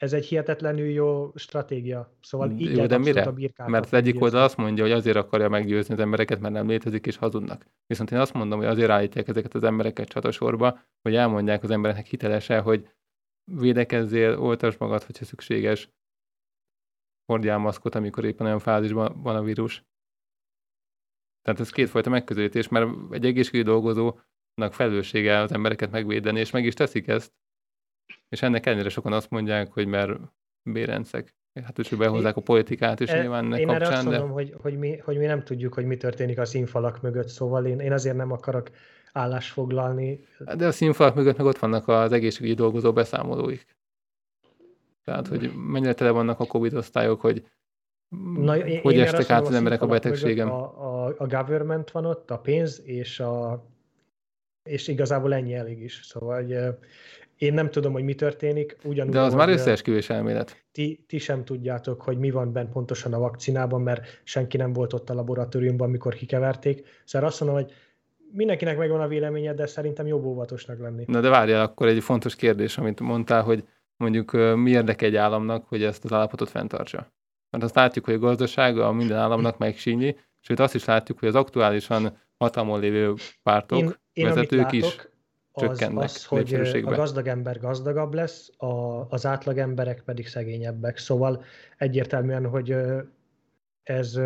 ez egy hihetetlenül jó stratégia. Szóval így jó, de mire? A Mert az egyik oldal azt mondja, hogy azért akarja meggyőzni az embereket, mert nem létezik és hazudnak. Viszont én azt mondom, hogy azért állítják ezeket az embereket csatasorba, hogy elmondják az embereknek hitelesen, hogy védekezzél, oltasd magad, hogyha szükséges, hordjál maszkot, amikor éppen olyan fázisban van a vírus. Tehát ez kétfajta megközelítés, mert egy egészségügyi dolgozónak felelőssége az embereket megvédeni, és meg is teszik ezt, és ennek ellenére sokan azt mondják, hogy mert bérencek. Hát hogy behozzák a politikát is e, nyilván ennek én kapcsán. Én azt mondom, de... hogy, hogy, mi, hogy mi nem tudjuk, hogy mi történik a színfalak mögött, szóval én, én azért nem akarok állást foglalni. De a színfalak mögött meg ott vannak az egészségügyi dolgozó beszámolóik. Tehát, hogy mennyire tele vannak a Covid osztályok, hogy Na, én, hogy én estek át az emberek a betegségem. A, a, a government van ott, a pénz, és, a, és igazából ennyi elég is. Szóval hogy, én nem tudom, hogy mi történik. Ugyanúgy, De az már összeesküvés elmélet. Ti, ti sem tudjátok, hogy mi van benne pontosan a vakcinában, mert senki nem volt ott a laboratóriumban, amikor kikeverték. Szóval azt mondom, hogy mindenkinek megvan a véleménye, de szerintem jobb óvatosnak lenni. Na de várjál, akkor egy fontos kérdés, amit mondtál, hogy mondjuk mi érdeke egy államnak, hogy ezt az állapotot fenntartsa. Mert azt látjuk, hogy a gazdasága a minden államnak megsínyi, sőt azt is látjuk, hogy az aktuálisan hatalmon lévő pártok, én, én vezetők látok, is csökkennek az, az, hogy a gazdag ember gazdagabb lesz, a, az átlag emberek pedig szegényebbek. Szóval egyértelműen, hogy ez,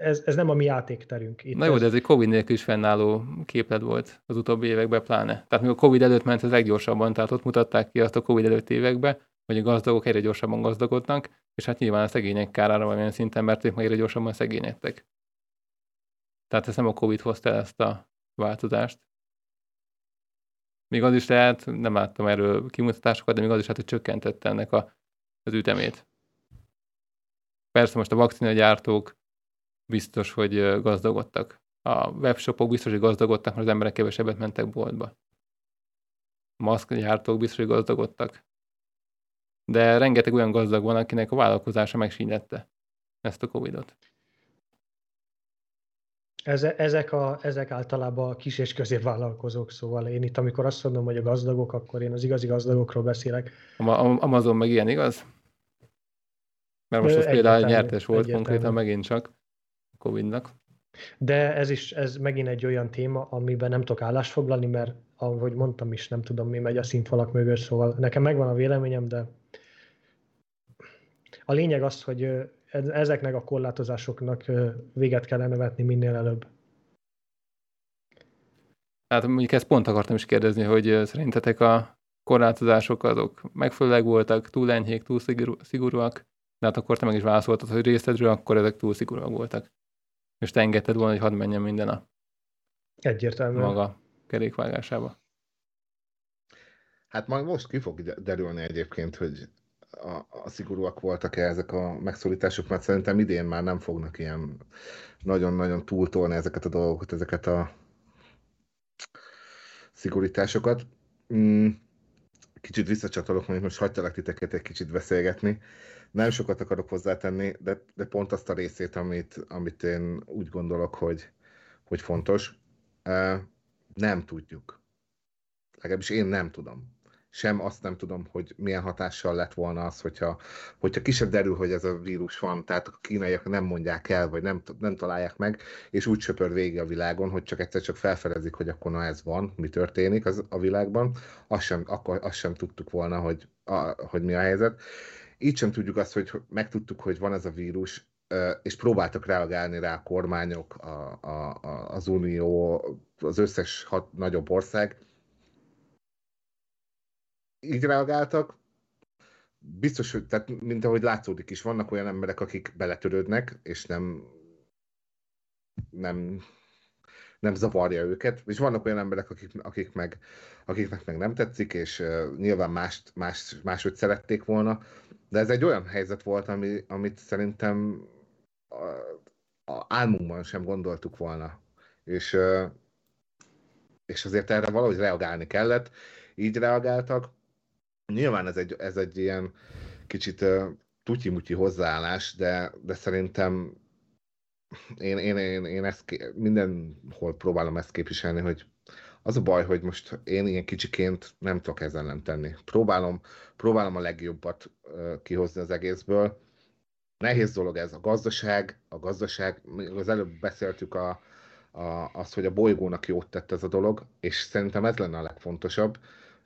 ez, ez nem a mi játékterünk. Itt Na jó, ez... de ez egy Covid nélkül is fennálló képlet volt az utóbbi években pláne. Tehát még a Covid előtt ment ez leggyorsabban, tehát ott mutatták ki azt a Covid előtt években, hogy a gazdagok egyre gyorsabban gazdagodnak, és hát nyilván a szegények kárára valamilyen szinten, mert ők meg egyre gyorsabban szegényedtek. Tehát ez nem a Covid hozta ezt a változást. Még az is lehet, nem láttam erről kimutatásokat, de még az is lehet, hogy csökkentette ennek a, az ütemét. Persze most a vakcinagyártók biztos, hogy gazdagodtak. A webshopok biztos, hogy gazdagodtak, mert az emberek kevesebbet mentek boltba. Maszkgyártók biztos, hogy gazdagodtak. De rengeteg olyan gazdag van, akinek a vállalkozása megsínette ezt a Covid-ot. Ezek, a, ezek általában a kis és középvállalkozók, szóval én itt, amikor azt mondom, hogy a gazdagok, akkor én az igazi gazdagokról beszélek. Amazon meg ilyen, igaz? Mert most az például nyertes volt egyértelmű. konkrétan megint csak Covid-nak. De ez is, ez megint egy olyan téma, amiben nem tudok állást foglalni, mert ahogy mondtam is, nem tudom, mi megy a szintfalak mögött, szóval nekem megvan a véleményem, de a lényeg az, hogy ezeknek a korlátozásoknak véget kellene vetni minél előbb. Hát mondjuk ezt pont akartam is kérdezni, hogy szerintetek a korlátozások azok megfelelőek voltak, túl enyhék, túl szigorúak, de hát akkor te meg is válaszoltad, hogy részedről, akkor ezek túl szigorúak voltak. És te engedted volna, hogy hadd menjen minden a Egyértelműen. maga kerékvágásába. Hát majd most ki fog derülni egyébként, hogy a, a szigorúak voltak-e ezek a megszólítások, mert szerintem idén már nem fognak ilyen nagyon-nagyon túltolni ezeket a dolgokat, ezeket a szigorításokat. Mm, kicsit visszacsatolok, hogy most hagytalak titeket egy kicsit beszélgetni. Nem sokat akarok hozzátenni, de, de pont azt a részét, amit, amit én úgy gondolok, hogy, hogy fontos. Nem tudjuk. Legalábbis én nem tudom sem azt nem tudom, hogy milyen hatással lett volna az, hogyha, hogyha kisebb derül, hogy ez a vírus van, tehát a kínaiak nem mondják el, vagy nem, nem találják meg, és úgy söpör végig a világon, hogy csak egyszer csak felfedezik, hogy akkor na ez van, mi történik az, a világban, azt sem, akkor azt sem tudtuk volna, hogy, a, hogy mi a helyzet. Így sem tudjuk azt, hogy megtudtuk, hogy van ez a vírus, és próbáltak reagálni rá a kormányok, a, a, az Unió, az összes hat nagyobb ország, így reagáltak. Biztos, hogy, tehát, mint ahogy látszódik is, vannak olyan emberek, akik beletörődnek, és nem, nem, nem zavarja őket, és vannak olyan emberek, akik, akik meg, akiknek meg nem tetszik, és uh, nyilván mást, más, máshogy szerették volna, de ez egy olyan helyzet volt, ami, amit szerintem a, a álmunkban sem gondoltuk volna. És, és azért erre valahogy reagálni kellett, így reagáltak, Nyilván ez egy, ez egy ilyen kicsit tutyi-mutyi hozzáállás, de, de szerintem én, én, én, én ezt mindenhol próbálom ezt képviselni, hogy az a baj, hogy most én ilyen kicsiként nem tudok ezen nem tenni. Próbálom, próbálom a legjobbat kihozni az egészből. Nehéz dolog ez. A gazdaság, a gazdaság, az előbb beszéltük a, a, azt, hogy a bolygónak jót tett ez a dolog, és szerintem ez lenne a legfontosabb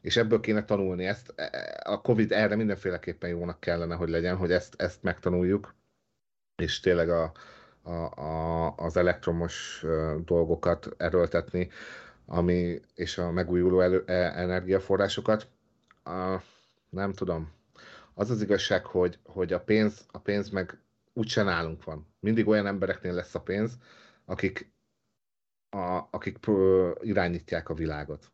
és ebből kéne tanulni ezt. E, a Covid erre mindenféleképpen jónak kellene, hogy legyen, hogy ezt, ezt megtanuljuk, és tényleg a, a, a, az elektromos dolgokat erőltetni, ami, és a megújuló elő, e, energiaforrásokat. A, nem tudom. Az az igazság, hogy, hogy a pénz, a pénz meg úgyse nálunk van. Mindig olyan embereknél lesz a pénz, akik, a, akik irányítják a világot.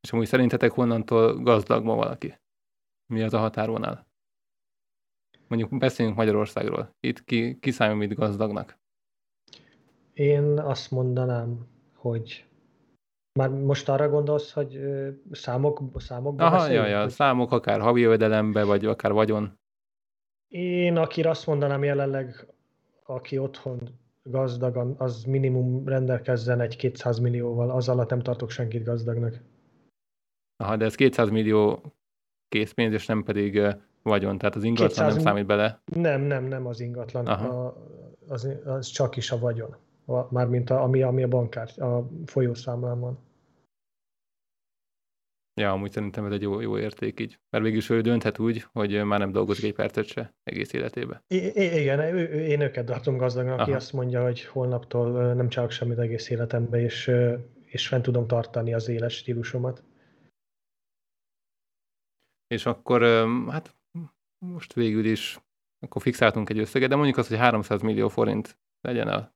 És amúgy szerintetek honnantól gazdag ma valaki? Mi az a határvonal? Mondjuk beszéljünk Magyarországról. Itt ki, ki számít gazdagnak? Én azt mondanám, hogy már most arra gondolsz, hogy számok, számokban Aha, ja, ja, hogy... számok, akár havi jövedelembe, vagy akár vagyon. Én, akire azt mondanám jelenleg, aki otthon gazdag, az minimum rendelkezzen egy 200 millióval, az alatt nem tartok senkit gazdagnak. Aha, de ez 200 millió készpénz, és nem pedig vagyon, tehát az ingatlan 200... nem számít bele? Nem, nem, nem az ingatlan, a, az, az csak is a vagyon, mármint a, ami, ami a bankár, a folyószámlán van. Ja, amúgy szerintem ez egy jó, jó érték így. Mert végülis ő dönthet úgy, hogy már nem dolgozik egy percet se egész életébe. I- igen, én őket tartom gazdagnak, aki azt mondja, hogy holnaptól nem csinálok semmit egész életemben, és, és fent tudom tartani az éles stílusomat. És akkor, hát most végül is, akkor fixáltunk egy összeget, de mondjuk azt, hogy 300 millió forint legyen a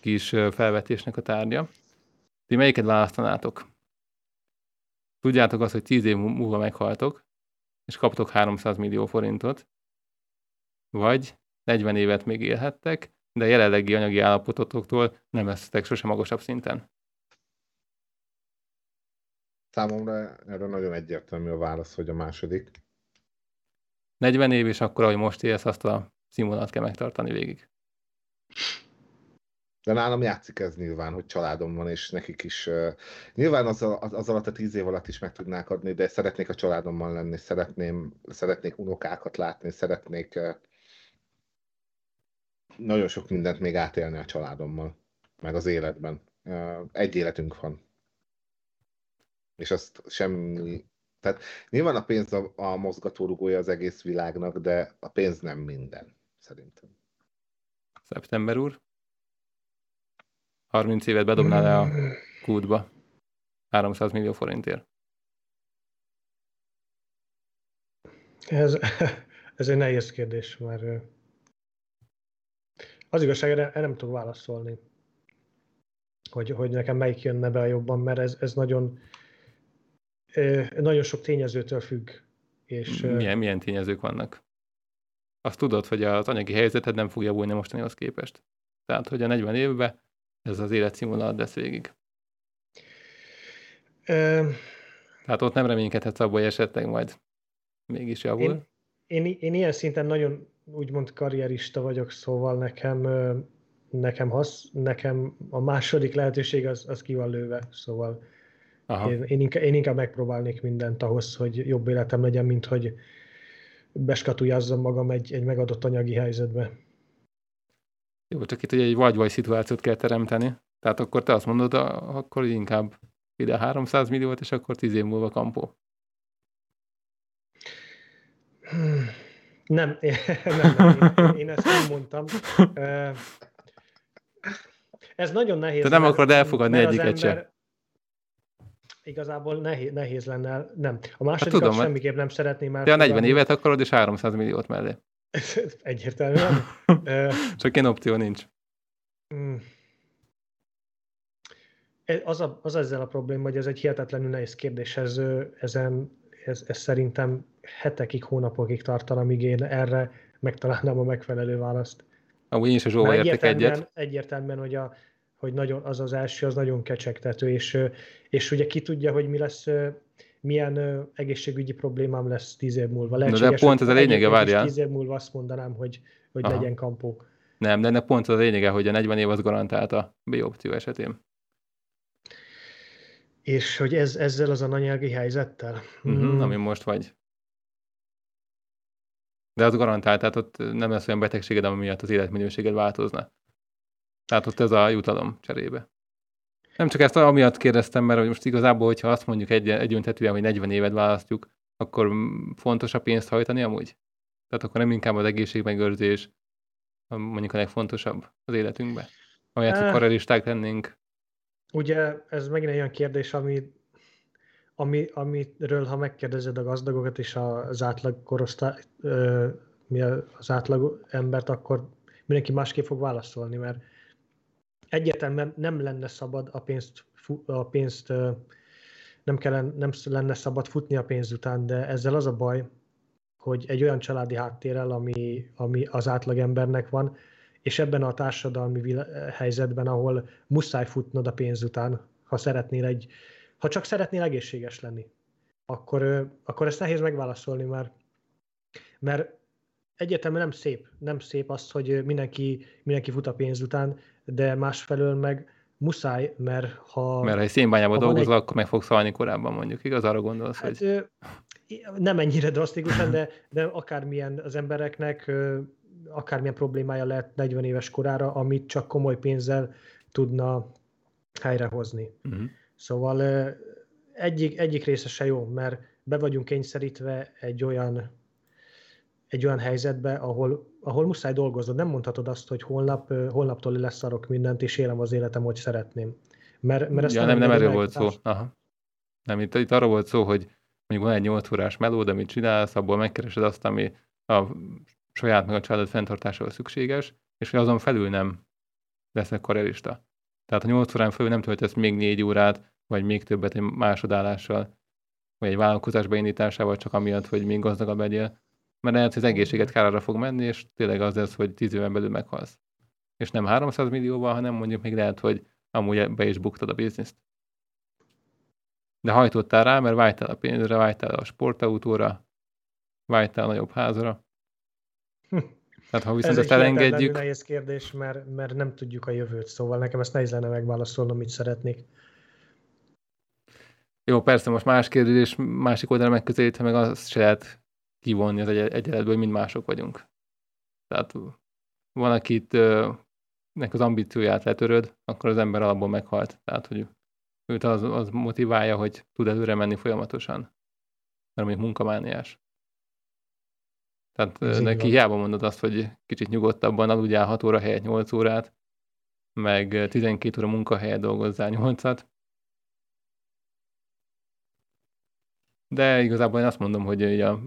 kis felvetésnek a tárgya. Ti melyiket választanátok? Tudjátok azt, hogy 10 év múlva meghaltok, és kaptok 300 millió forintot, vagy 40 évet még élhettek, de jelenlegi anyagi állapototoktól nem lesztek sosem magasabb szinten. Számomra erre nagyon egyértelmű a válasz, hogy a második. 40 év, és akkor, ahogy most élsz, azt a színvonalat kell megtartani végig. De nálam játszik ez nyilván, hogy családom van, és nekik is. Uh, nyilván az, az, az alatt a tíz év alatt is meg tudnák adni, de szeretnék a családommal lenni, szeretném, szeretnék unokákat látni, szeretnék uh, nagyon sok mindent még átélni a családommal, meg az életben. Uh, egy életünk van. És azt semmi... Tehát nyilván a pénz a, a mozgatórugója az egész világnak, de a pénz nem minden, szerintem. Szeptember úr? 30 évet bedobnál le a kútba 300 millió forintért. Ez, ez egy nehéz kérdés, mert az igazság, erre nem tudok válaszolni, hogy, hogy nekem melyik jönne be a jobban, mert ez, ez nagyon, nagyon sok tényezőtől függ. És, milyen, milyen tényezők vannak? Azt tudod, hogy az anyagi helyzeted nem fog javulni mostanihoz képest. Tehát, hogy a 40 évben ez az életszínvonalat lesz végig. Ö... Tehát ott nem reménykedhetsz abban, hogy esetleg majd mégis javul. Én, én, én ilyen szinten nagyon úgymond karrierista vagyok, szóval nekem, nekem, hasz, nekem a második lehetőség az, az ki van lőve, szóval Aha. Én, én, inkább, én inkább megpróbálnék mindent ahhoz, hogy jobb életem legyen, mint hogy beskatujázzam magam egy, egy megadott anyagi helyzetbe. Jó, csak itt ugye egy vagy-vagy szituációt kell teremteni. Tehát akkor te azt mondod, akkor inkább ide 300 milliót, és akkor 10 év múlva kampó. Nem, nem, nem én, én ezt nem mondtam. Ez nagyon nehéz. Te nem akarod elfogadni egyiket sem. Igazából nehéz, nehéz lenne, nem. A másodikat hát tudom, semmiképp nem szeretném már. Te a 40 évet akarod, és 300 milliót mellé. Egyértelműen. Csak ilyen opció nincs. Hmm. Az, a, az ezzel a probléma, hogy ez egy hihetetlenül nehéz kérdés, ez, ezen, ez, ez szerintem hetekig, hónapokig tartana, amíg én erre megtalálnám a megfelelő választ. Amúgy én is a Zsóval értek egyet. Egyértelműen, hogy, a, hogy nagyon, az az első, az nagyon kecsegtető, és, és ugye ki tudja, hogy mi lesz milyen ö, egészségügyi problémám lesz tíz év múlva. Lehetséges, de pont ez a lényege, várjál. Tíz év múlva azt mondanám, hogy, hogy legyen kampó. Nem, de ennek pont az a lényege, hogy a 40 év az garantált a B opció esetén. És hogy ez, ezzel az anyagi helyzettel? Uh-huh. Ami most vagy. De az garantált, tehát ott nem lesz olyan betegséged, ami miatt az életminőséged változna. Tehát ott ez a jutalom cserébe. Nem csak ezt amiatt kérdeztem, mert hogy most igazából, hogyha azt mondjuk egy, egyöntetően, hogy 40 évet választjuk, akkor fontos a pénzt hajtani amúgy? Tehát akkor nem inkább az egészségmegőrzés mondjuk a legfontosabb az életünkben? Amelyet eh, karrieristák lennénk. Ugye ez megint egy olyan kérdés, ami, ami, amiről ha megkérdezed a gazdagokat és az átlag korosztály, mi az átlag embert, akkor mindenki másképp fog válaszolni, mert egyértelműen nem lenne szabad a pénzt, a pénzt nem, kellene, nem lenne szabad futni a pénz után, de ezzel az a baj, hogy egy olyan családi háttérrel, ami, ami az átlagembernek van, és ebben a társadalmi helyzetben, ahol muszáj futnod a pénz után, ha szeretnél egy, ha csak szeretnél egészséges lenni, akkor, akkor ezt nehéz megválaszolni, mert, mert egyértelműen nem szép. Nem szép az, hogy mindenki, mindenki fut a pénz után, de másfelől meg muszáj, mert ha... Mert ha egy szénbányában dolgozol, egy... akkor meg fogsz halni korábban mondjuk, igaz? Arra gondolsz, hát, hogy... Nem ennyire drasztikusan, de, de akármilyen az embereknek akármilyen problémája lehet 40 éves korára, amit csak komoly pénzzel tudna helyrehozni. Uh-huh. Szóval egyik, egyik része se jó, mert be vagyunk kényszerítve egy olyan, egy olyan helyzetbe, ahol, ahol muszáj dolgoznod. Nem mondhatod azt, hogy holnap, holnaptól leszarok mindent, és élem az életem, hogy szeretném. Mert, mert ja, nem, nem, erről volt szó. Aha. Nem, itt, itt arról volt szó, hogy mondjuk van egy 8 órás melód, amit csinálsz, abból megkeresed azt, ami a saját meg a család fenntartásához szükséges, és hogy azon felül nem lesznek karrierista. Tehát a 8 órán felül nem töltesz még 4 órát, vagy még többet egy másodállással, vagy egy vállalkozás beindításával, csak amiatt, hogy még gazdagabb legyél. Mert lehet, hogy az egészséget kárára fog menni, és tényleg az lesz, hogy 10 éven belül meghalsz. És nem 300 millióval, hanem mondjuk még lehet, hogy amúgy be is buktad a bizniszt. De hajtottál rá, mert vágytál a pénzre, vágytál a sportautóra, vágytál a nagyobb házra. Tehát ha viszont Ez ezt elengedjük... Ez nehéz kérdés, mert, mert nem tudjuk a jövőt, szóval nekem ezt nehéz lenne megválaszolnom, mit szeretnék. Jó, persze, most más kérdés, másik oldalra megközelítve meg azt se lehet kivonni az egy- egyenletből, mint mások vagyunk. Tehát van, akit nek az ambícióját letöröd, akkor az ember alapból meghalt. Tehát, hogy őt az, az motiválja, hogy tud előre menni folyamatosan. Mert még munkamániás. Tehát Ez neki hiába mondod azt, hogy kicsit nyugodtabban aludjál 6 óra helyett 8 órát, meg 12 óra munkahelyet dolgozzál 8-at. De igazából én azt mondom, hogy a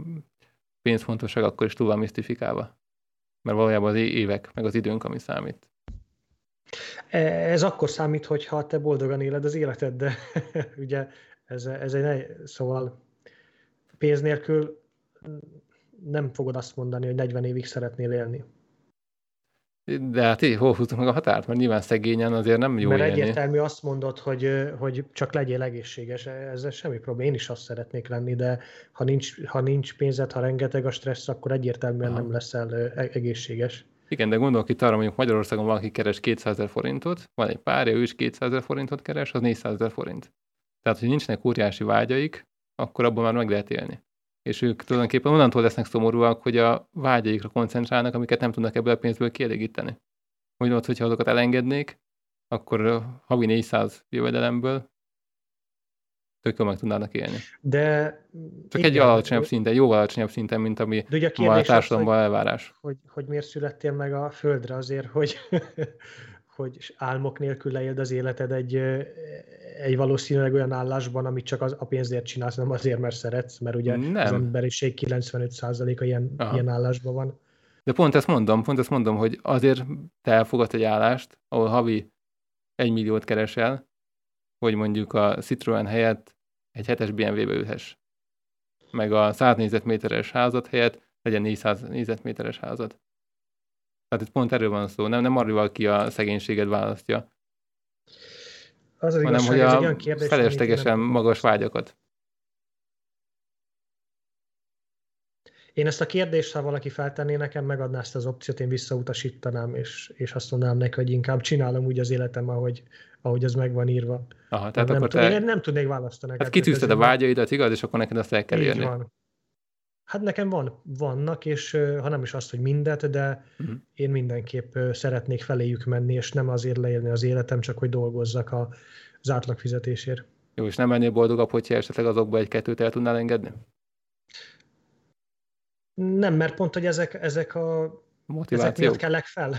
pénzfontosság akkor is túl van misztifikálva. Mert valójában az évek, meg az időnk, ami számít. E, ez akkor számít, hogyha te boldogan éled az életed, de ugye ez, ez egy, szóval pénz nélkül nem fogod azt mondani, hogy 40 évig szeretnél élni. De hát így hol húzunk meg a határt? Mert nyilván szegényen azért nem jó Mert élni. egyértelmű azt mondod, hogy, hogy csak legyél egészséges, ezzel semmi probléma. Én is azt szeretnék lenni, de ha nincs, ha nincs pénzed, ha rengeteg a stressz, akkor egyértelműen Aha. nem leszel e-, egészséges. Igen, de gondolok itt arra, mondjuk Magyarországon valaki keres 200 ezer forintot, van egy párja, ő is 200 ezer forintot keres, az 400 ezer forint. Tehát, hogy nincsenek óriási vágyaik, akkor abban már meg lehet élni és ők tulajdonképpen onnantól lesznek szomorúak, hogy a vágyaikra koncentrálnak, amiket nem tudnak ebből a pénzből kielégíteni. Hogy hogyha azokat elengednék, akkor havi 400 jövedelemből tök meg tudnának élni. De Csak igen, egy alacsonyabb szinten, jóval alacsonyabb szinten, mint ami de ugye a, ma a társadalomban az, elvárás. Hogy, hogy, hogy miért születtél meg a földre azért, hogy, hogy álmok nélkül leéld az életed egy, egy valószínűleg olyan állásban, amit csak az, a pénzért csinálsz, nem azért, mert szeretsz, mert ugye nem. az emberiség 95%-a ilyen, ilyen állásban van. De pont ezt mondom, pont ezt mondom, hogy azért te elfogadsz egy állást, ahol havi egy milliót keresel, hogy mondjuk a Citroen helyett egy hetes BMW-be ülhess. Meg a 100 négyzetméteres házat helyett legyen 400 négyzetméteres házat. Tehát itt pont erről van szó, nem, nem arról, ki a szegénységet választja, az az hanem hogy a kérdés, feleslegesen magas vágyakat. Én ezt a kérdést, ha valaki feltenné nekem, megadná ezt az opciót, én visszautasítanám, és, és azt mondanám neki, hogy inkább csinálom úgy az életem, ahogy, ahogy az meg van írva. Aha, tehát nem, akkor tud, te... én nem tudnék választani. Hát kitűzted a vágyaidat, igaz, és akkor neked azt el kell érni. Van. Hát nekem van, vannak, és ha nem is azt, hogy mindet, de uh-huh. én mindenképp szeretnék feléjük menni, és nem azért leélni az életem, csak hogy dolgozzak a, az átlag fizetésért. Jó, és nem lennél boldogabb, hogyha esetleg azokba egy-kettőt el tudnál engedni? Nem, mert pont, hogy ezek, ezek a motiváció. Ezek miatt kellek fel.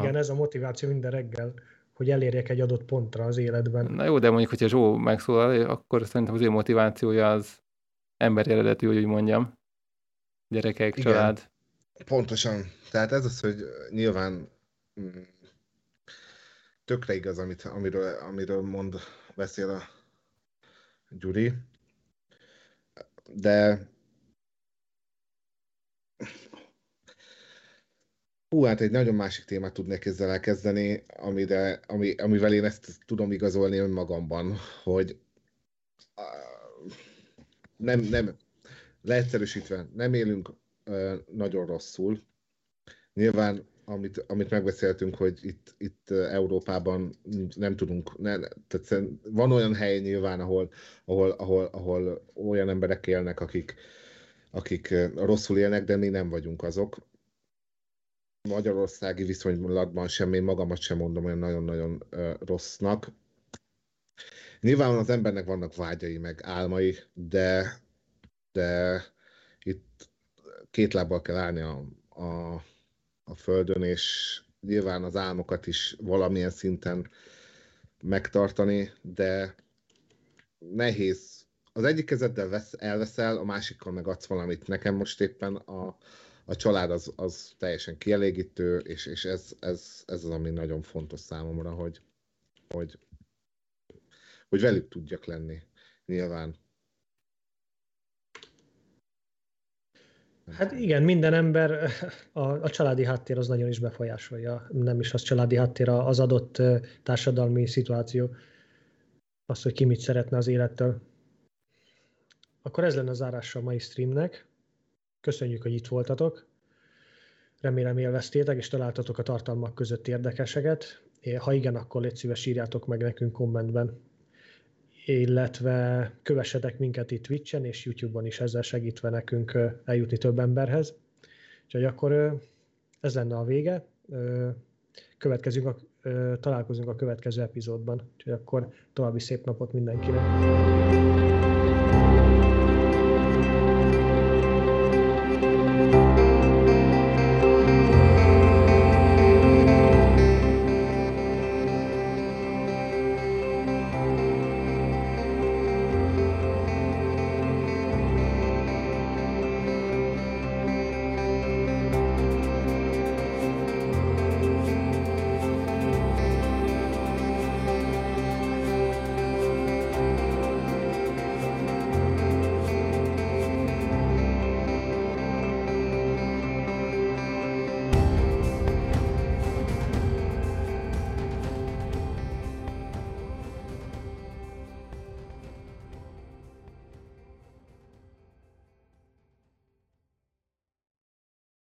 Igen, ez a motiváció minden reggel, hogy elérjek egy adott pontra az életben. Na jó, de mondjuk, hogyha Zsó megszólal, akkor szerintem az ő motivációja az emberi eredetű, hogy úgy mondjam gyerekek, Igen, család. Pontosan. Tehát ez az, hogy nyilván mm, tökre igaz, amit, amiről, amiről mond, beszél a Gyuri, de Hú, hát egy nagyon másik témát tudnék ezzel elkezdeni, amire, ami, amivel én ezt tudom igazolni önmagamban, hogy nem, nem, leegyszerűsítve, nem élünk nagyon rosszul. Nyilván, amit, amit megbeszéltünk, hogy itt, itt Európában nem tudunk, ne, tehát van olyan hely nyilván, ahol, ahol, ahol, ahol olyan emberek élnek, akik, akik rosszul élnek, de mi nem vagyunk azok. Magyarországi viszonylatban sem, én magamat sem mondom olyan nagyon-nagyon rossznak. Nyilván az embernek vannak vágyai, meg álmai, de, de itt két lábbal kell állni a, a, a földön, és nyilván az álmokat is valamilyen szinten megtartani, de nehéz. Az egyik kezeddel vesz, elveszel, a másikkal meg adsz valamit. Nekem most éppen a, a család az, az teljesen kielégítő, és, és ez, ez, ez az, ami nagyon fontos számomra, hogy, hogy, hogy velük tudjak lenni, nyilván. Hát igen, minden ember, a, a családi háttér az nagyon is befolyásolja, nem is az családi háttér, az adott társadalmi szituáció, az, hogy ki mit szeretne az élettől. Akkor ez lenne a zárása a mai streamnek. Köszönjük, hogy itt voltatok. Remélem élveztétek, és találtatok a tartalmak között érdekeseket. Ha igen, akkor légy szíves írjátok meg nekünk kommentben illetve kövessetek minket itt Twitch-en és YouTube-on is ezzel segítve nekünk eljutni több emberhez. Úgyhogy akkor ez lenne a vége. Következünk a, találkozunk a következő epizódban. Úgyhogy akkor további szép napot mindenkinek.